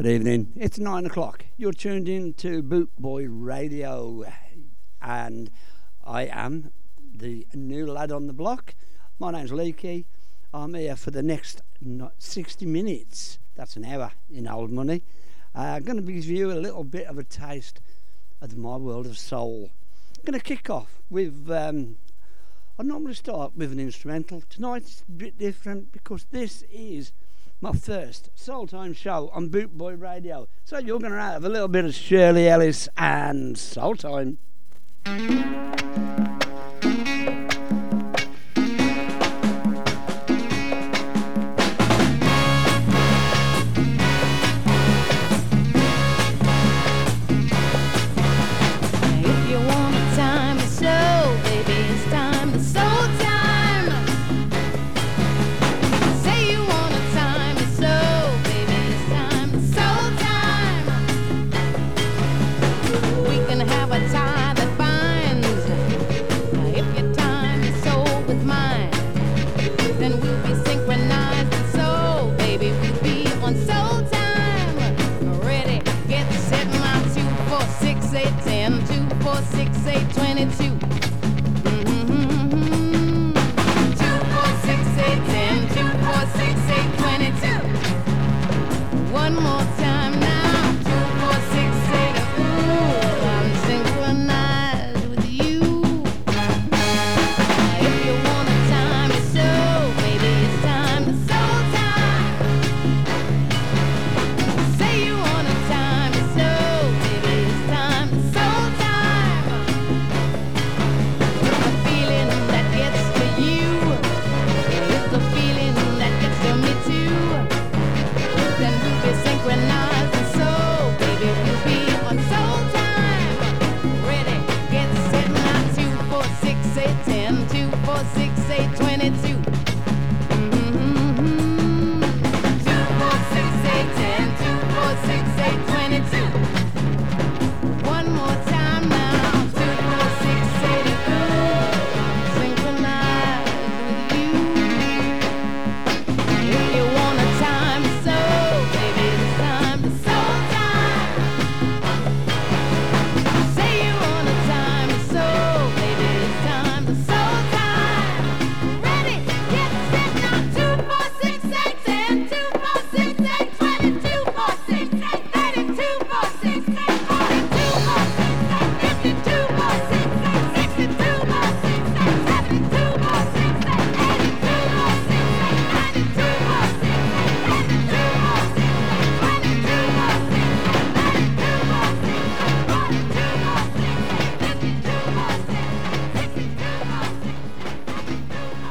Good evening. It's nine o'clock. You're tuned in to Bootboy Radio, and I am the new lad on the block. My name's Leakey. I'm here for the next 60 minutes. That's an hour in old money. Uh, I'm going to give you a little bit of a taste of my world of soul. I'm going to kick off with. Um, I normally start with an instrumental. Tonight it's a bit different because this is my first Soul Time show on Bootboy Radio. So you're going to have a little bit of Shirley Ellis and Soul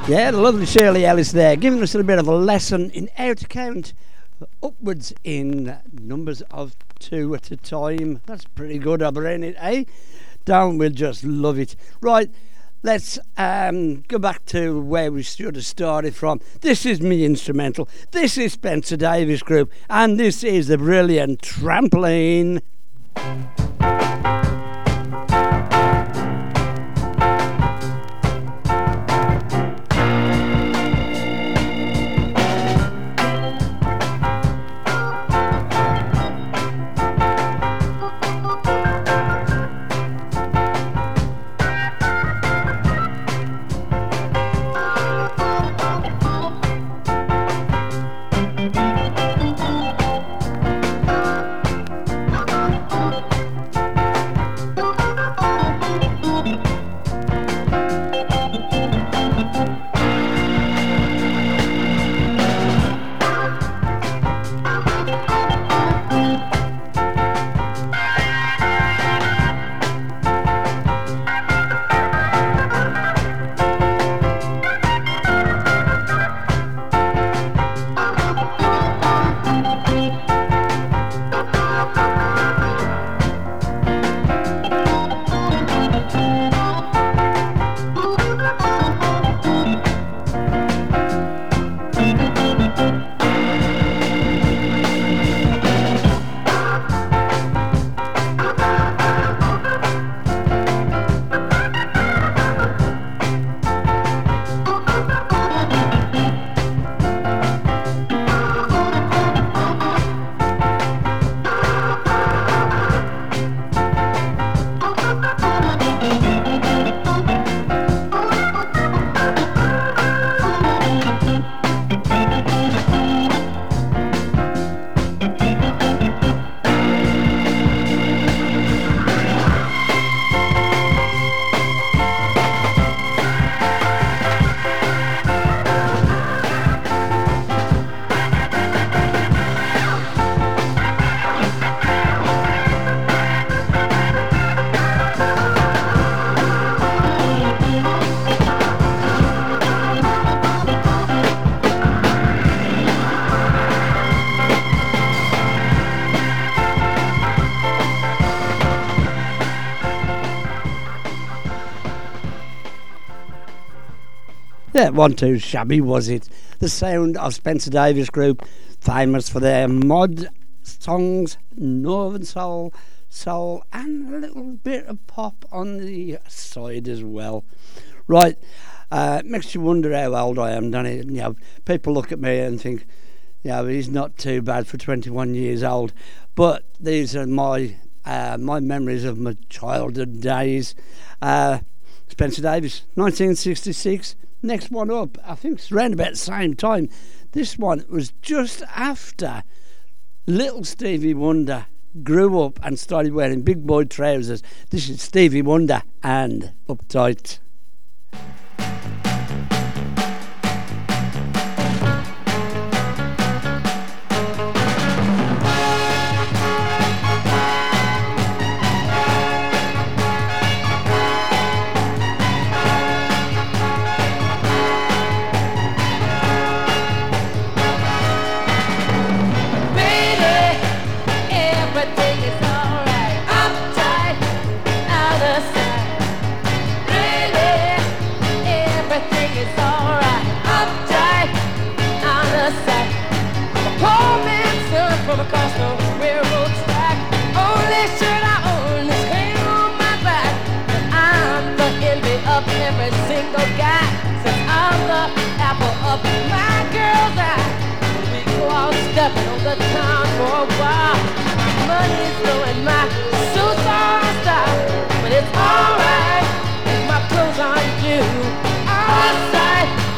Yeah, the lovely Shirley Ellis there, giving us a little bit of a lesson in how to count upwards in numbers of two at a time. That's pretty good, I brain it, eh? Don't we just love it? Right, let's um, go back to where we should have started from. This is me instrumental. This is Spencer Davis Group, and this is the brilliant trampoline. That one too shabby was it? The sound of Spencer Davis Group, famous for their mod songs, Northern Soul, Soul, and a little bit of pop on the side as well. Right, uh, makes you wonder how old I am, doesn't it? You know, people look at me and think, you know, he's not too bad for 21 years old. But these are my uh, my memories of my childhood days. Uh, Spencer Davis, 1966. Next one up, I think it's around about the same time. This one was just after little Stevie Wonder grew up and started wearing big boy trousers. This is Stevie Wonder and Uptight.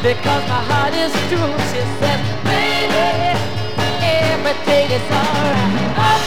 Because my heart is true. She said, baby, everything is alright.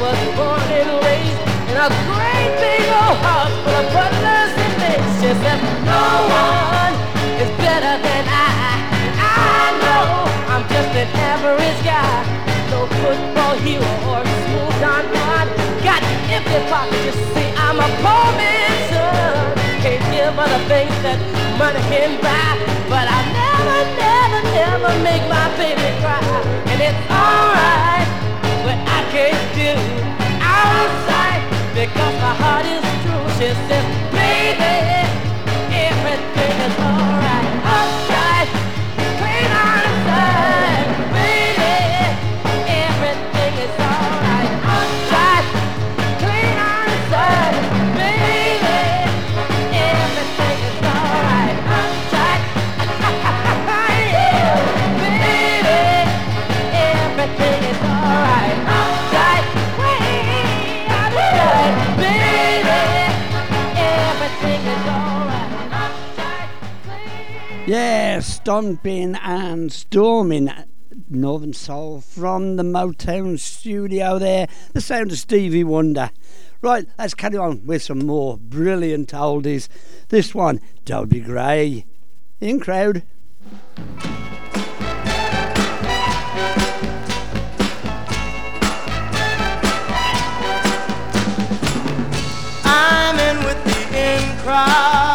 Was born and raised in a great big old house full of butlers and maids. She said, no one is better than I. I know I'm just an average guy. No football hero or smooth Don Juan. Got empty pockets, you see, I'm a poor man's son. Can't give her the things that money can buy, but I never, never, never make my baby cry. And it's alright, but I can't do out of sight because my heart is true. She says, baby, everything is alright. Stomping and storming Northern Soul from the Motown studio there. The sound of Stevie Wonder. Right, let's carry on with some more brilliant oldies. This one, Dobie Gray. In crowd. I'm in with the in crowd.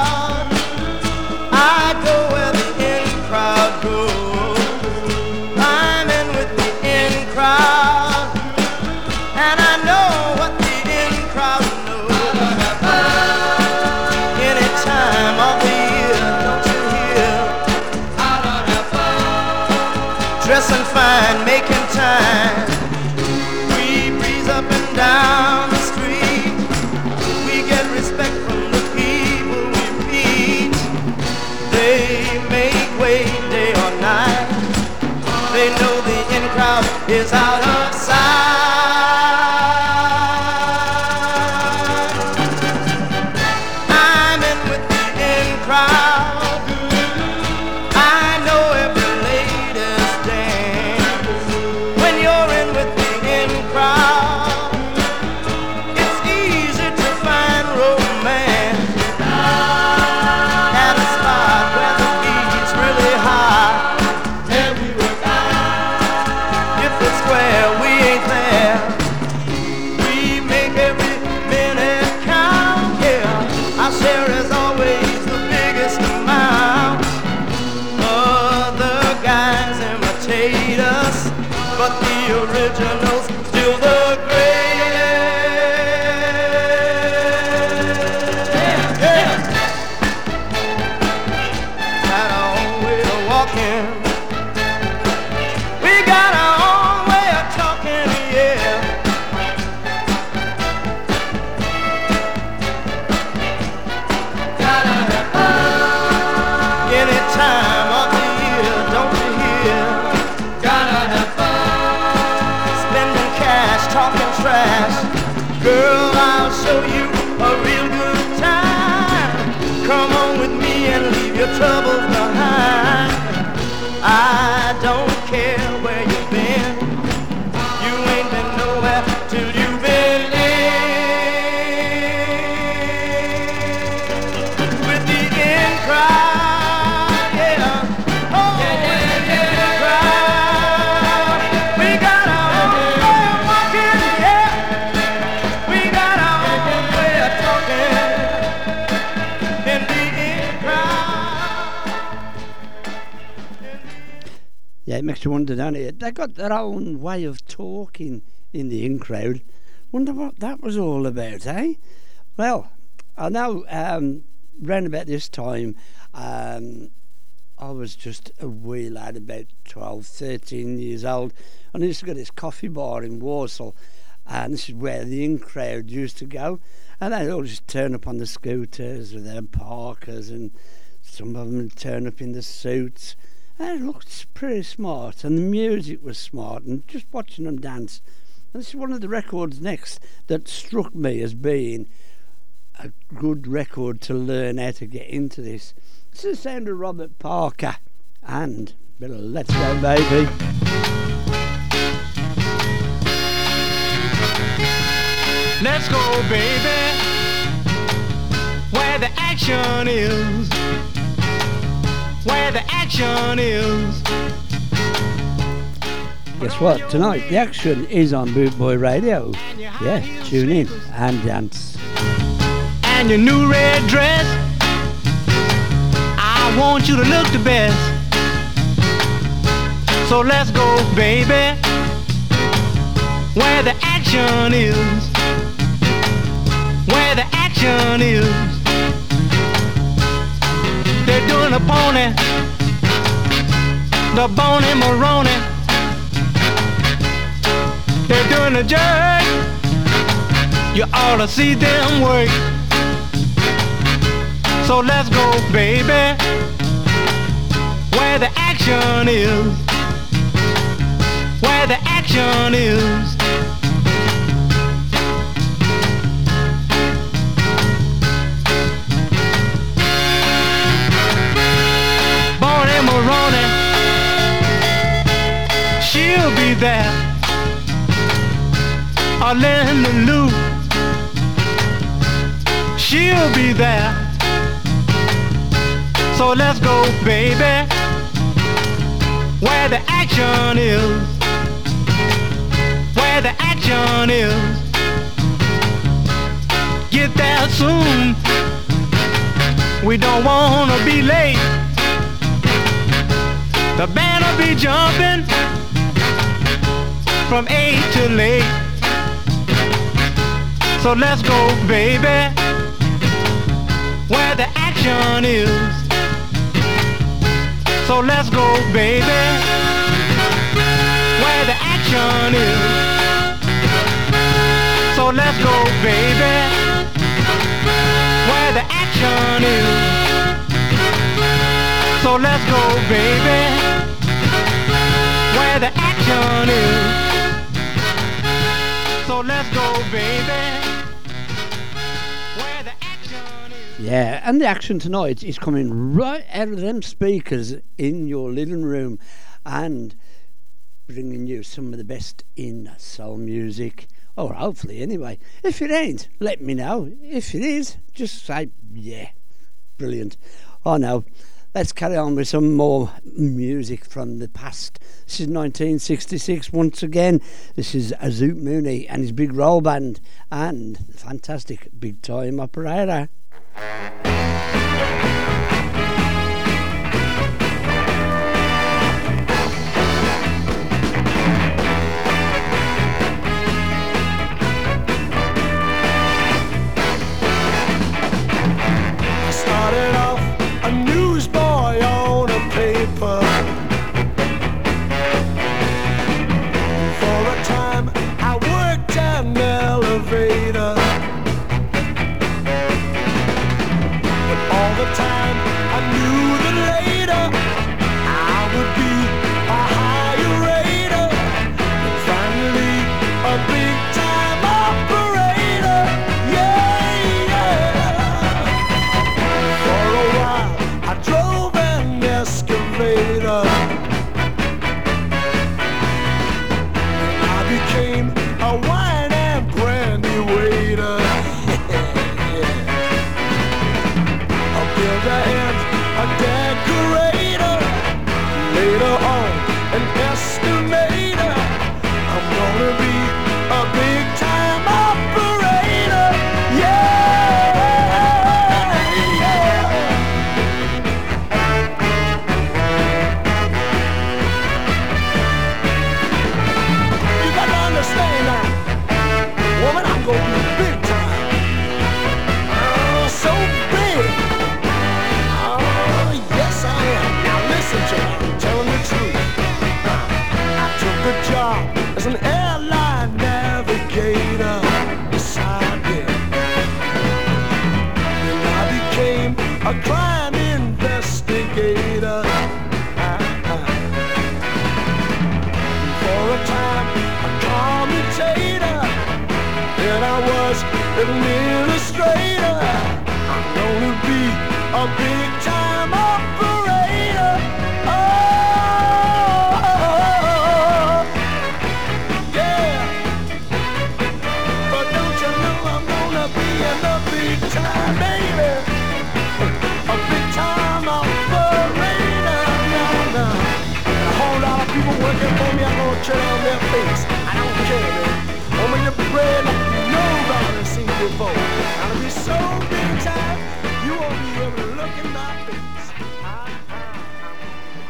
It wonder, it? They got their own way of talking in the in crowd. Wonder what that was all about, eh? Well, I know um, round about this time, um, I was just a wee lad, about 12, 13 years old, and I used to go to this coffee bar in Walsall, and this is where the in crowd used to go, and they'd all just turn up on the scooters with their parkers, and some of them would turn up in the suits. And it looked pretty smart, and the music was smart, and just watching them dance. And this is one of the records next that struck me as being a good record to learn how to get into this. This is the sound of Robert Parker and bit of Let's Go Baby. Let's go, baby. Where the action is. Where the action is. Guess what? Tonight the action is on Boot Boy Radio. Yeah, tune in and dance. And your new red dress. I want you to look the best. So let's go, baby. Where the action is. Where the action is. They're doing a pony. The bony Moronie. They're doing a jerk. You ought to see them work. So let's go, baby. Where the action is. Where the action is. Bonnie Moronie. She'll be there. Orlando Lou. She'll be there. So let's go, baby. Where the action is. Where the action is. Get there soon. We don't wanna be late. The band will be jumping from eight to late. So let's go, baby. Where the action is. So let's go, baby. Where the action is. So let's go, baby. Where the action is. So let's go, baby. Where the action is. So let's go, baby. Yeah, and the action tonight is coming right out of them speakers in your living room and bringing you some of the best in soul music. Or hopefully, anyway. If it ain't, let me know. If it is, just say, yeah, brilliant. Oh no, let's carry on with some more music from the past. This is 1966 once again. This is Azoot Mooney and his big roll band and fantastic big time operator.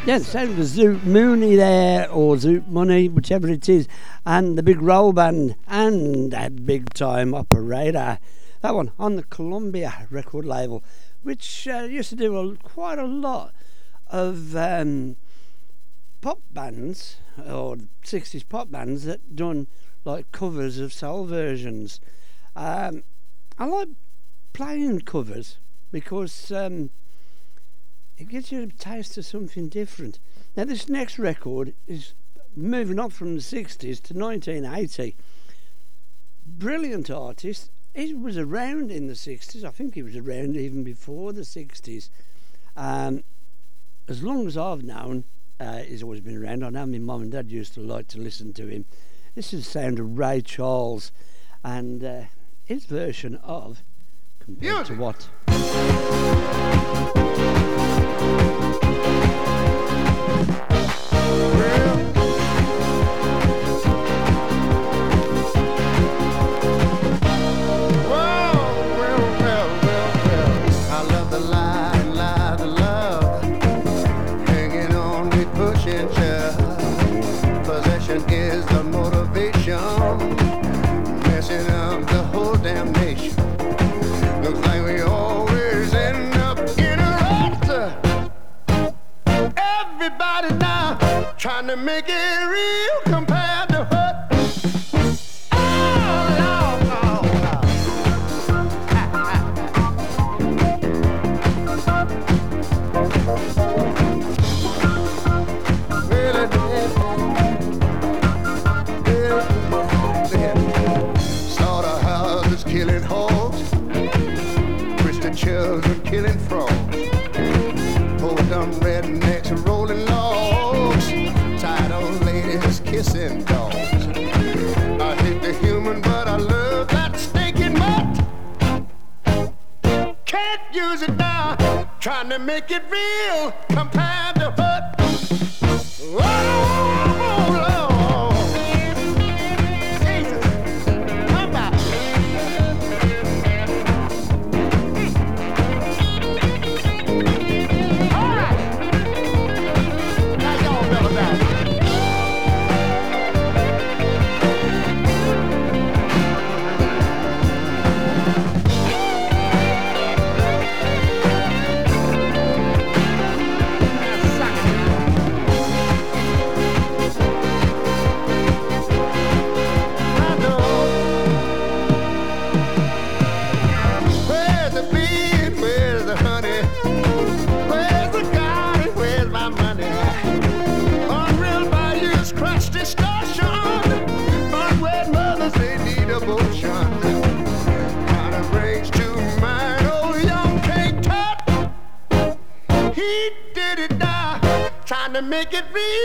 Yeah, sound of Zoot Mooney there, or Zoot Money, whichever it is, and the big roll band, and that big time operator. That one on the Columbia record label, which uh, used to do a, quite a lot of um, pop bands, or 60s pop bands that done like covers of soul versions. Um, I like playing covers because. Um, it gives you a taste of something different. Now, this next record is moving up from the 60s to 1980. Brilliant artist. He was around in the 60s. I think he was around even before the 60s. Um, as long as I've known, uh, he's always been around. I know my mum and dad used to like to listen to him. This is the sound of Ray Charles and uh, his version of Compared to What? Trying to make it real compared to what. Oh, killing hogs, Christian children killing frogs, poor dumb rednecks to make it real it real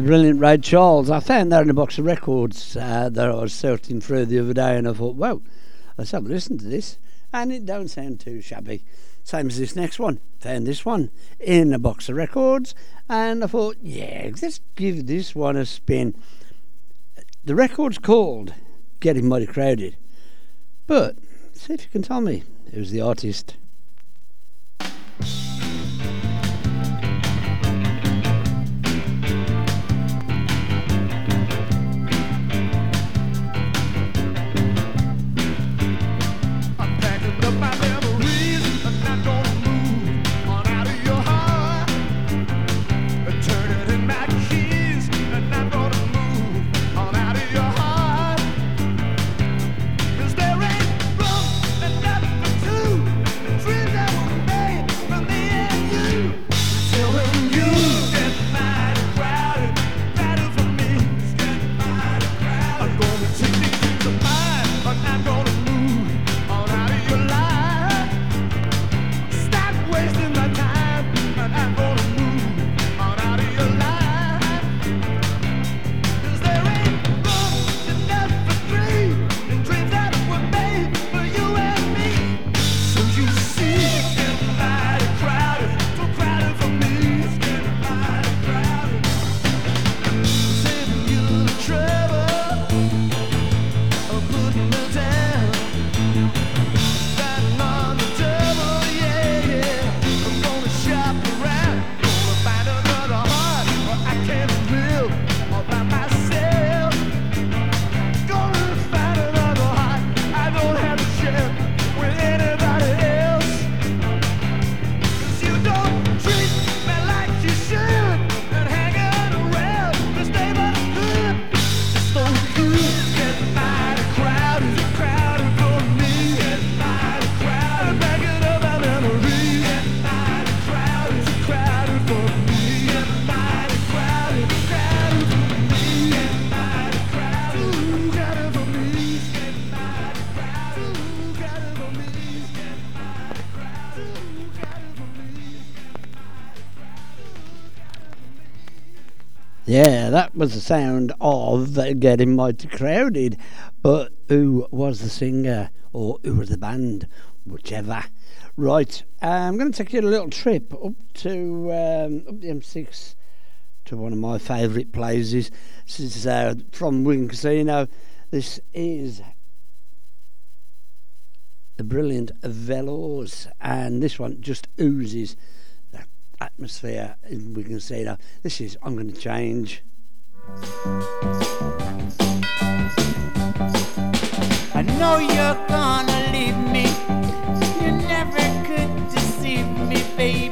brilliant Ray Charles. I found that in a box of records uh, that I was searching through the other day, and I thought, "Whoa, let's have a listen to this." And it don't sound too shabby. Same as this next one. Found this one in a box of records, and I thought, "Yeah, let's give this one a spin." The record's called "Getting Mighty Crowded," but see if you can tell me who's the artist. Was the sound of Getting Mighty Crowded. But who was the singer or who was the band? Whichever. Right, I'm going to take you on a little trip up to um, up the M6 to one of my favourite places. This is uh, from Wigan Casino. This is the brilliant Velours, and this one just oozes that atmosphere in Wigan Casino. This is I'm going to change. I know you're gonna leave me. You never could deceive me, baby.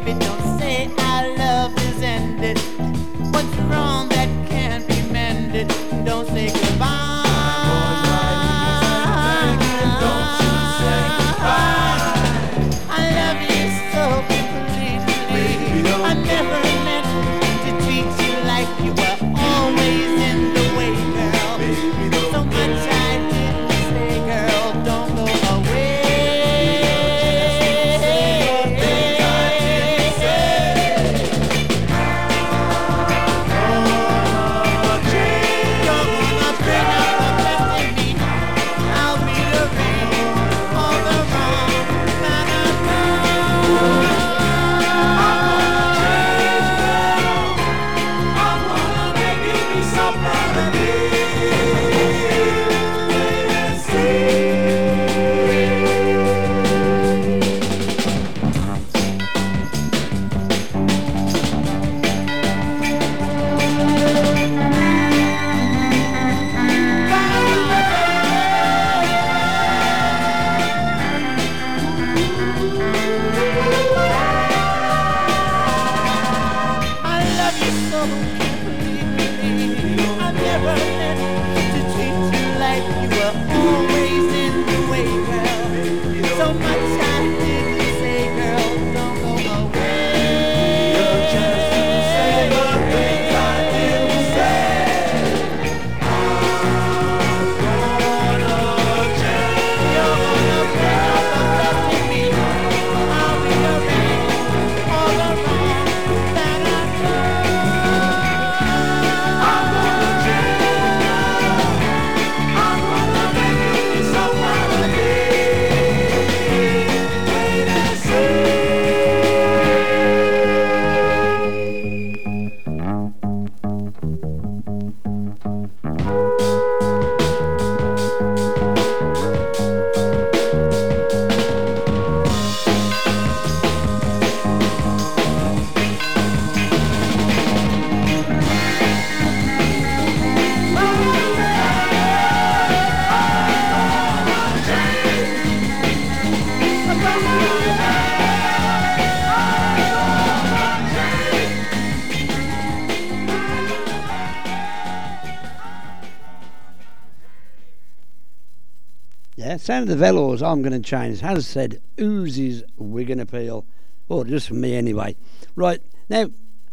Sound of the Velours, I'm going to change. As said, Uzi's Wigan Appeal. Or just for me anyway. Right, now,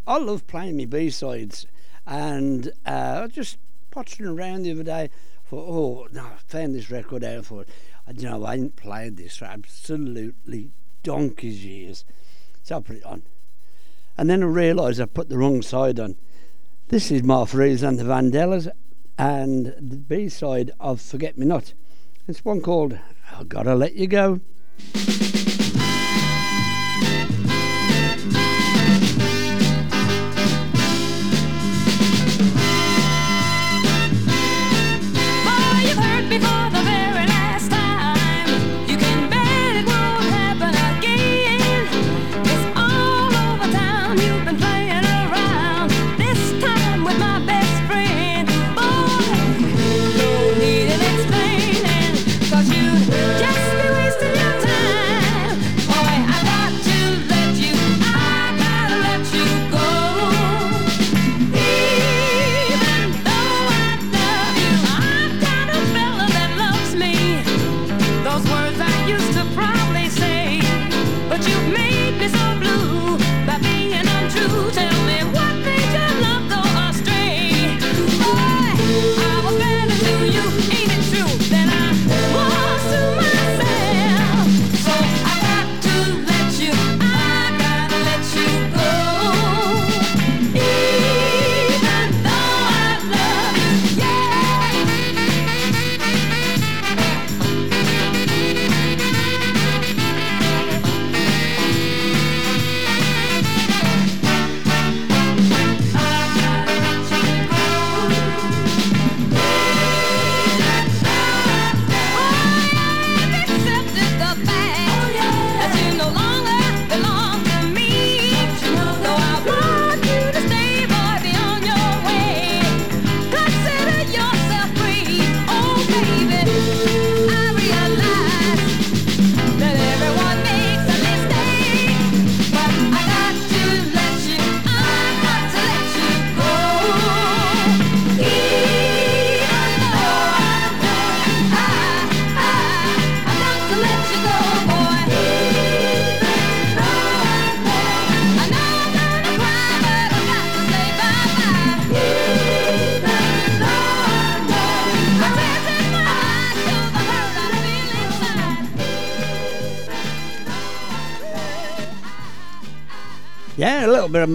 I love playing my B-sides. And uh, I just pottering around the other day for, oh, no, I found this record out for it. You know, I ain't played this for absolutely donkey's years. So I put it on. And then I realised I put the wrong side on. This is Martha Reeves and the Vandellas and the B side of Forget Me Not. It's one called I Gotta Let You Go.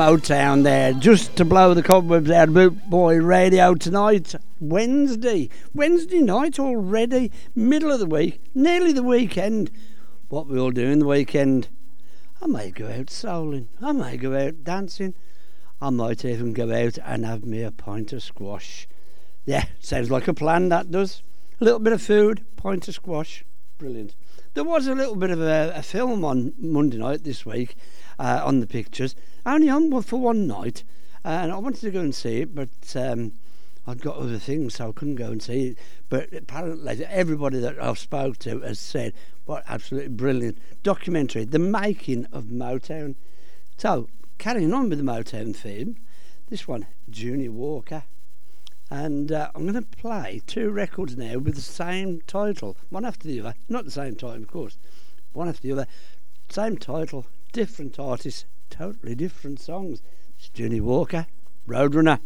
Motown there, just to blow the cobwebs out of Boot Boy Radio tonight, Wednesday. Wednesday night already, middle of the week, nearly the weekend. What we all do in the weekend? I may go out souling, I may go out dancing, I might even go out and have me a pint of squash. Yeah, sounds like a plan, that does. A little bit of food, pint of squash, brilliant. There was a little bit of a, a film on Monday night this week uh, on the pictures, only on for one night, and I wanted to go and see it, but um, I'd got other things, so I couldn't go and see it. But apparently, everybody that I've spoke to has said, "What absolutely brilliant documentary, the making of Motown." So, carrying on with the Motown theme, this one, Junior Walker. And uh, I'm going to play two records now with the same title, one after the other. Not the same time, of course. One after the other. Same title, different artists, totally different songs. It's Junior Walker, Roadrunner.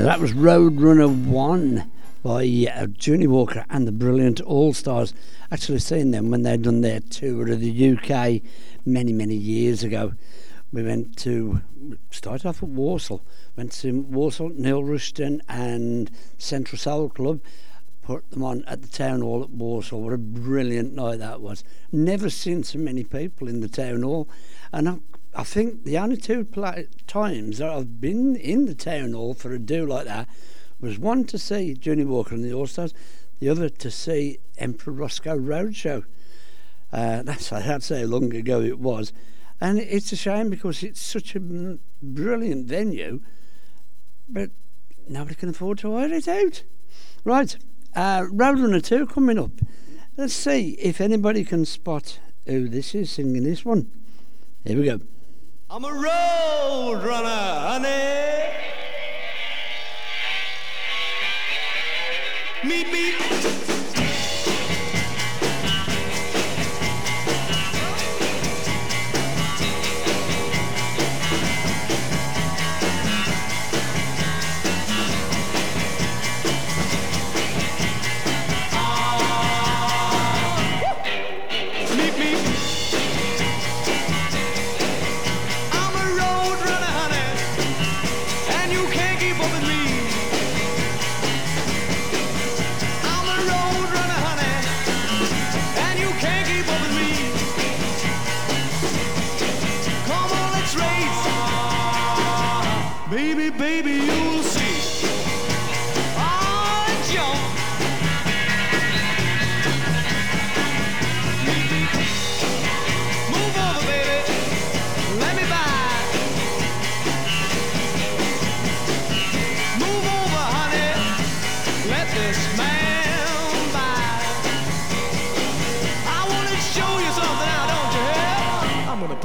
That was Roadrunner 1 by uh, Junie Walker and the Brilliant All Stars. Actually, seen them when they'd done their tour of the UK many, many years ago. We went to, started off at Walsall, went to Walsall, Neil Rushton, and Central Soul Club. Put them on at the town hall at Walsall. What a brilliant night that was. Never seen so many people in the town hall. And I, I think the only two pla times that I've been in the town hall for a do like that was one to see Junie Walker and the All Stars, the other to see Emperor Rosko Roadshow. Uh, that's that's how long ago it was, and it's a shame because it's such a brilliant venue, but nobody can afford to hire it out. Right, uh, Roadrunner two coming up. Let's see if anybody can spot who this is singing this one. Here we go. I'm a road runner, honey.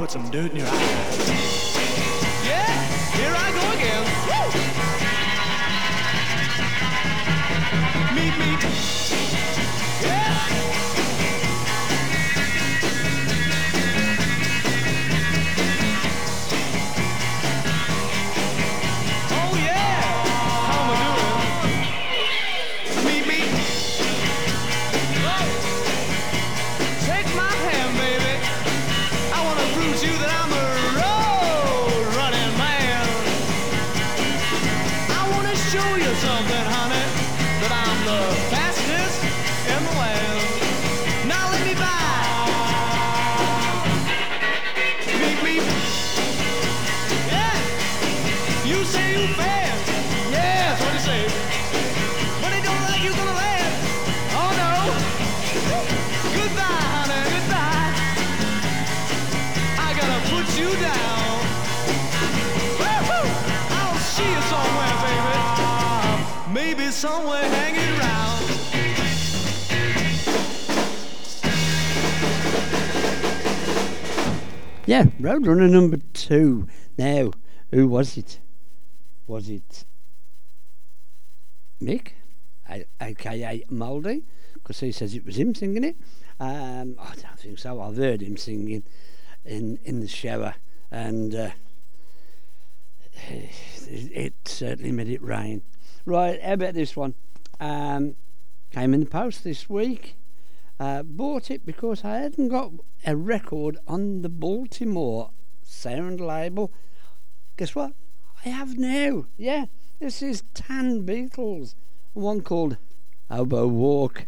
Put some dirt in your eye. Roadrunner number two. Now, who was it? Was it Mick, aka Mouldy? Because he says it was him singing it. Um, I don't think so. I've heard him singing in in the shower, and uh, it, it certainly made it rain. Right, how about this one? Um, came in the post this week. Uh, bought it because I hadn't got a record on the Baltimore sound label. Guess what? I have now. Yeah, this is Tan Beatles. One called Hobo Walk.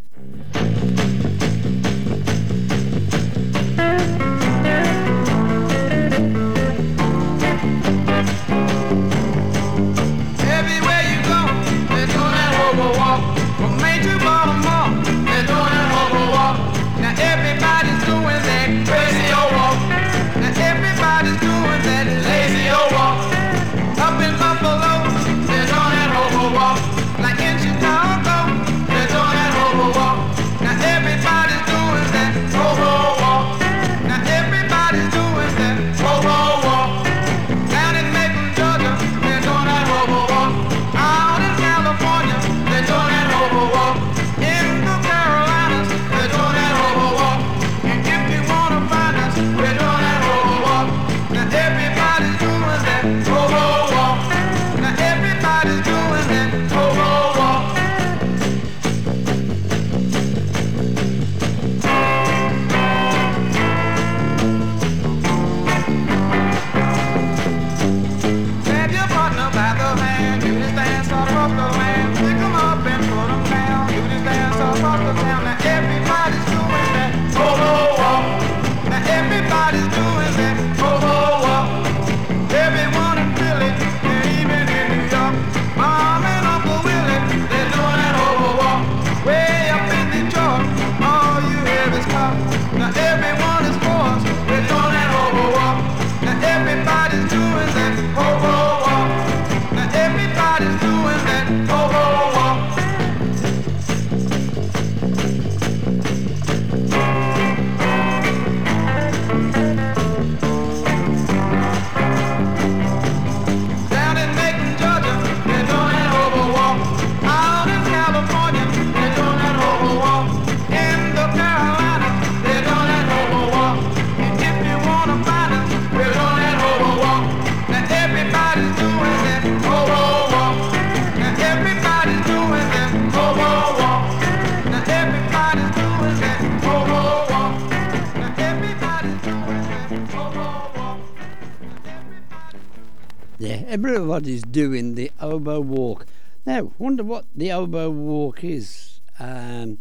Doing the oboe walk. Now, wonder what the oboe walk is. Um,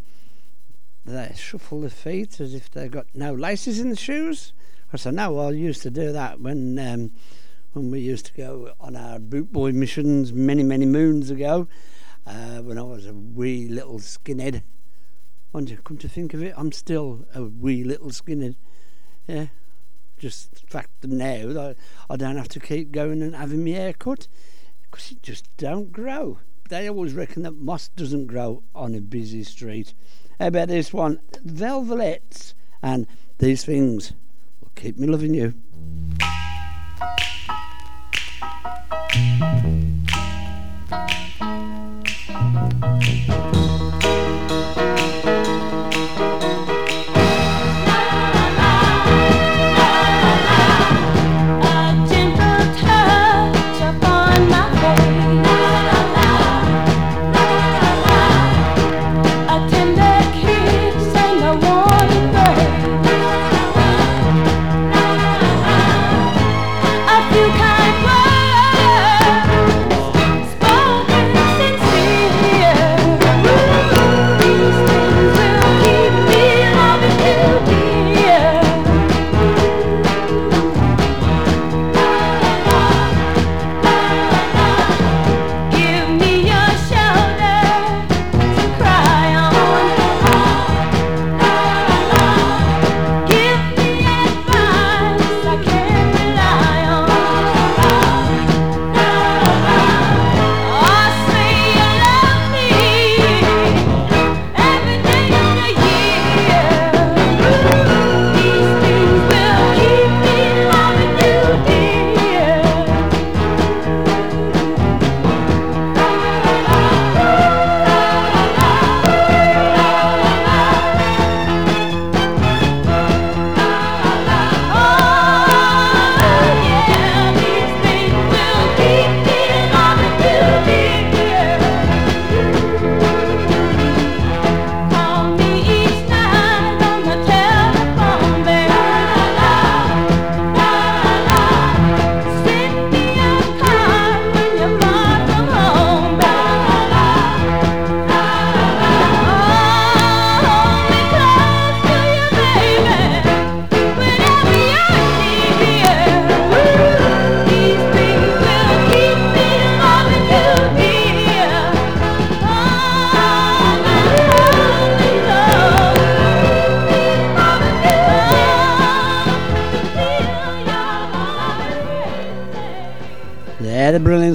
they shuffle their feet as if they've got no laces in the shoes. I know I used to do that when um, when we used to go on our boot boy missions many, many moons ago. Uh, when I was a wee little skinhead. When you come to think of it, I'm still a wee little skinhead. Yeah, just the fact that now that I don't have to keep going and having my hair cut because it just don't grow. They always reckon that moss doesn't grow on a busy street. How about this one? Velvelettes and these things will keep me loving you. A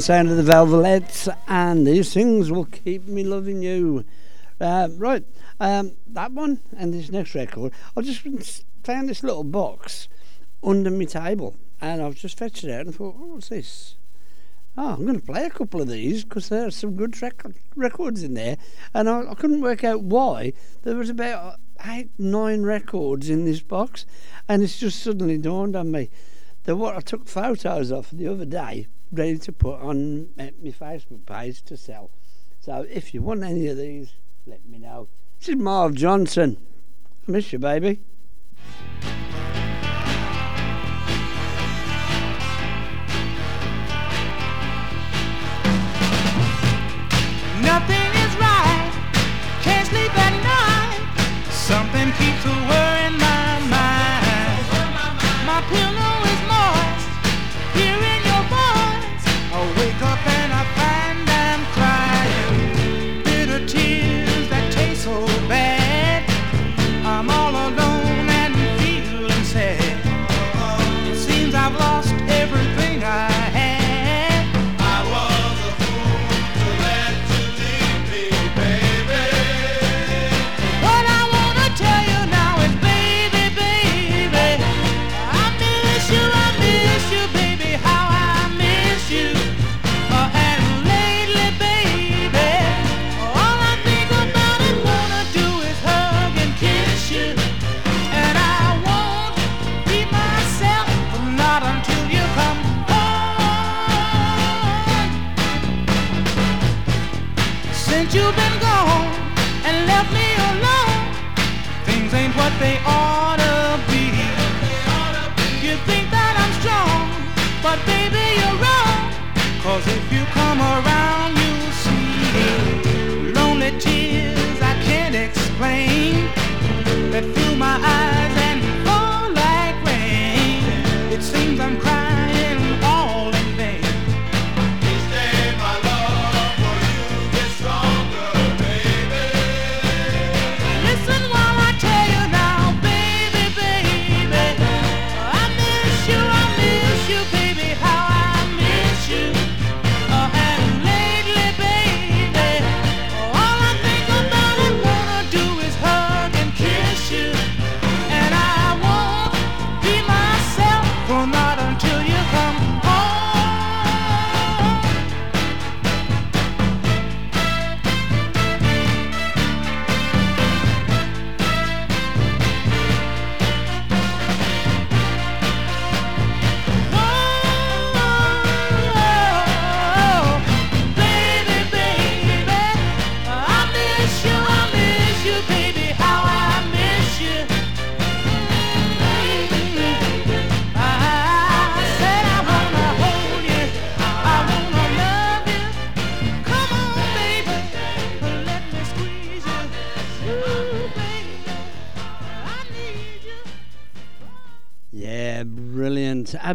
sound of the Velvelettes, and these things will keep me loving you. Uh, right, um, that one and this next record. I just found this little box under my table, and I've just fetched it out and thought, oh, what's this? Oh, I'm going to play a couple of these because there are some good rec- records in there, and I, I couldn't work out why. There was about eight, nine records in this box, and it's just suddenly dawned on me that what I took photos of the other day, ready to put on my Facebook page to sell. So if you want any of these, let me know. This is Marv Johnson. I miss you, baby. But baby, you're wrong. Cause if you come around, you'll see lonely tears I can't explain that fill my eyes.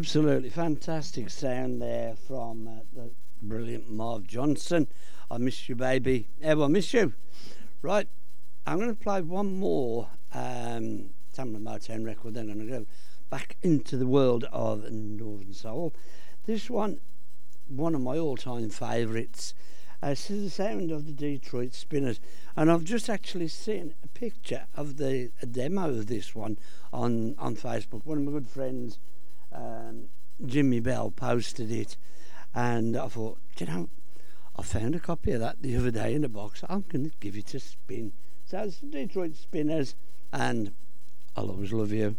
Absolutely fantastic sound there from uh, the brilliant Marv Johnson. I miss you, baby. Ever miss you. Right, I'm going to play one more um, Tamla Motown record, then I'm going to go back into the world of Northern Soul. This one, one of my all time favourites. Uh, this is the sound of the Detroit Spinners, and I've just actually seen a picture of the demo of this one on on Facebook. One of my good friends, um, Jimmy Bell, posted it, and I thought, you know, I found a copy of that the other day in a box. I'm going to give it a spin. So it's the Detroit Spinners, and I'll always love you.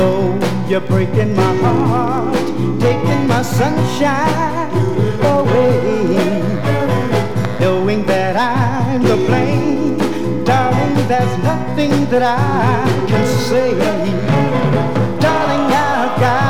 Oh, you're breaking my heart, taking my sunshine I'm to blame, darling, there's nothing that I can say. Darling, I've got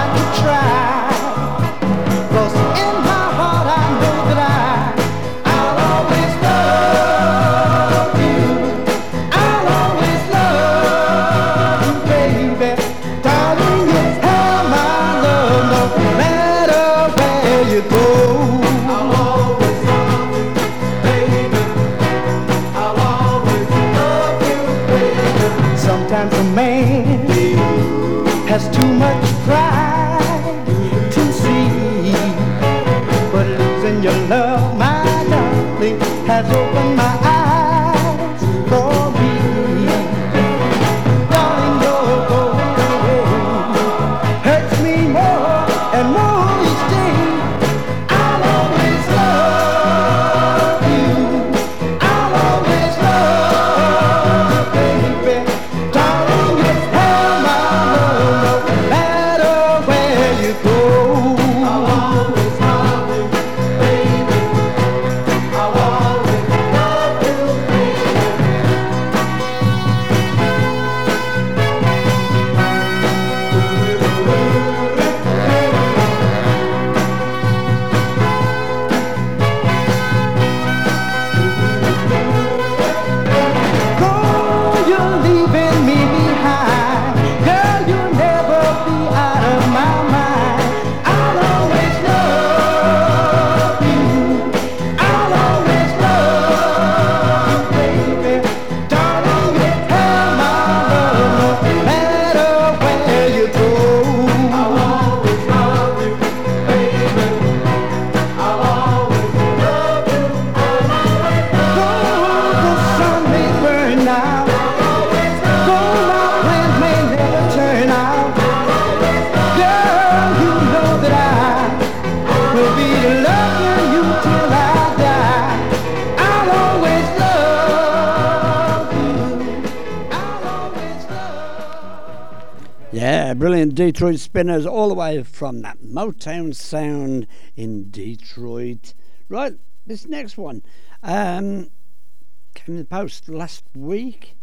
through Spinners, all the way from that Motown sound in Detroit. Right, this next one um, came in the post last week.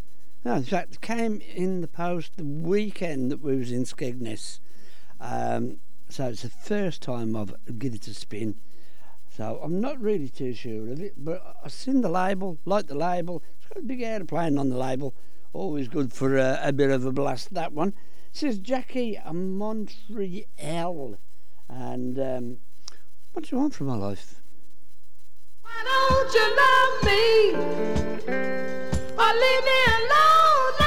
No, in fact, came in the post the weekend that we was in Skegness. Um, so it's the first time I've given it a spin. So I'm not really too sure of it, but I've seen the label, like the label. It's got a big airplane on the label. Always good for a, a bit of a blast, that one. This is Jackie Montreal. And um, what do you want from my life? Why don't you love me? Or leave me alone?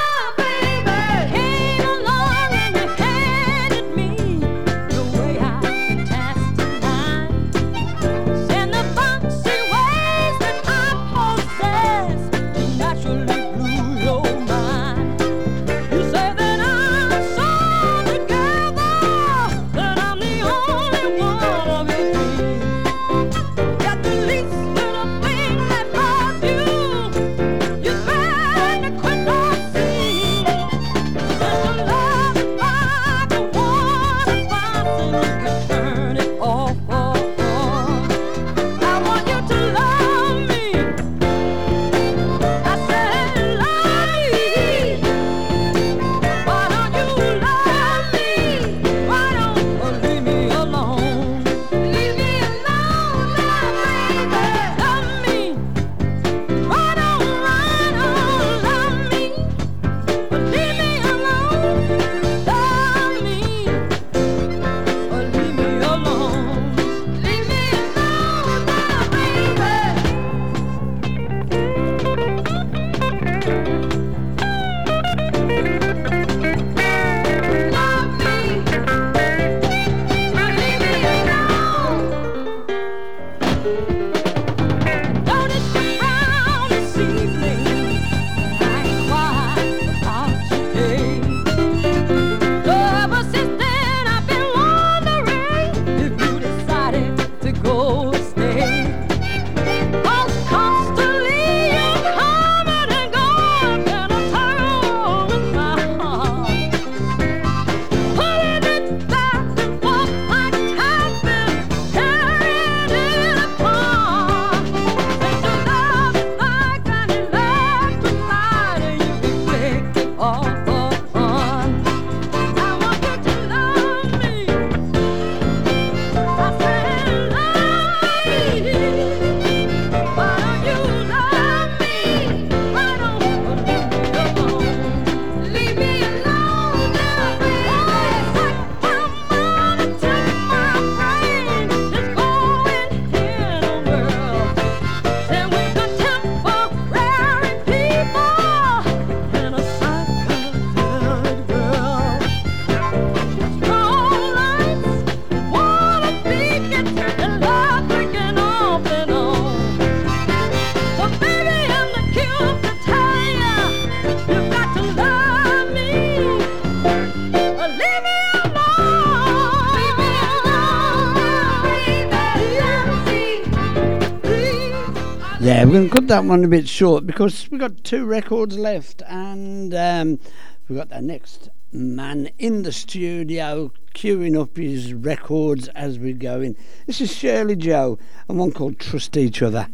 going to cut that one a bit short because we've got two records left and um, we've got our next man in the studio queuing up his records as we go in. This is Shirley Joe and one called Trust Each Other.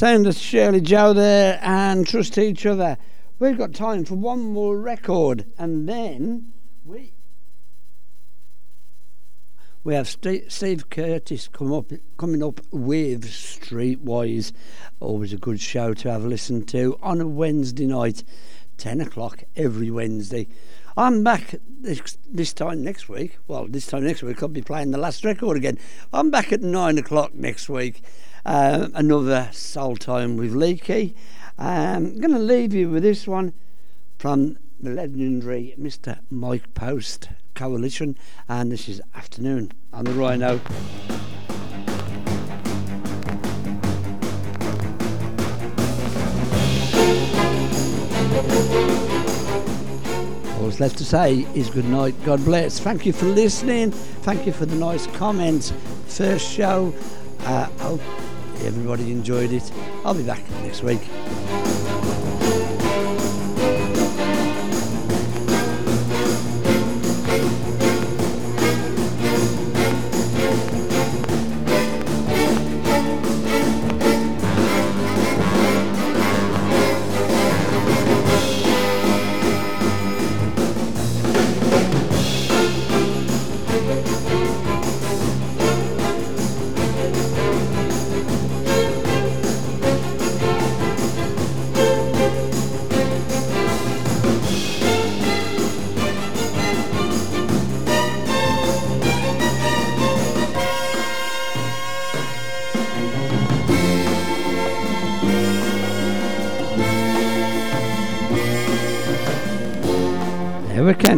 Shirley Joe there and Trust Each Other. We've got time for one more record and then we we have Steve, Steve Curtis come up, coming up with Streetwise. Always a good show to have listened to on a Wednesday night, 10 o'clock every Wednesday. I'm back this, this time next week. Well, this time next week I'll be playing the last record again. I'm back at 9 o'clock next week. Uh, another soul time with Leakey. I'm going to leave you with this one from the legendary Mr. Mike Post Coalition, and this is Afternoon on the Rhino. All left to say is good night. God bless. Thank you for listening. Thank you for the nice comments. First show. Uh, hope everybody enjoyed it. I'll be back next week.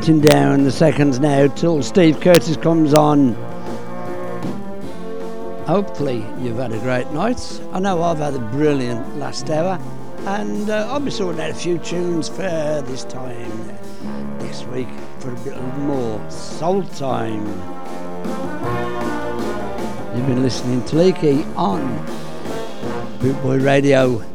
Counting down the seconds now till Steve Curtis comes on. Hopefully, you've had a great night. I know I've had a brilliant last hour, and uh, I'll be sorting out a few tunes for this time next week for a bit more soul time. You've been listening to Leakey on Bootboy Radio.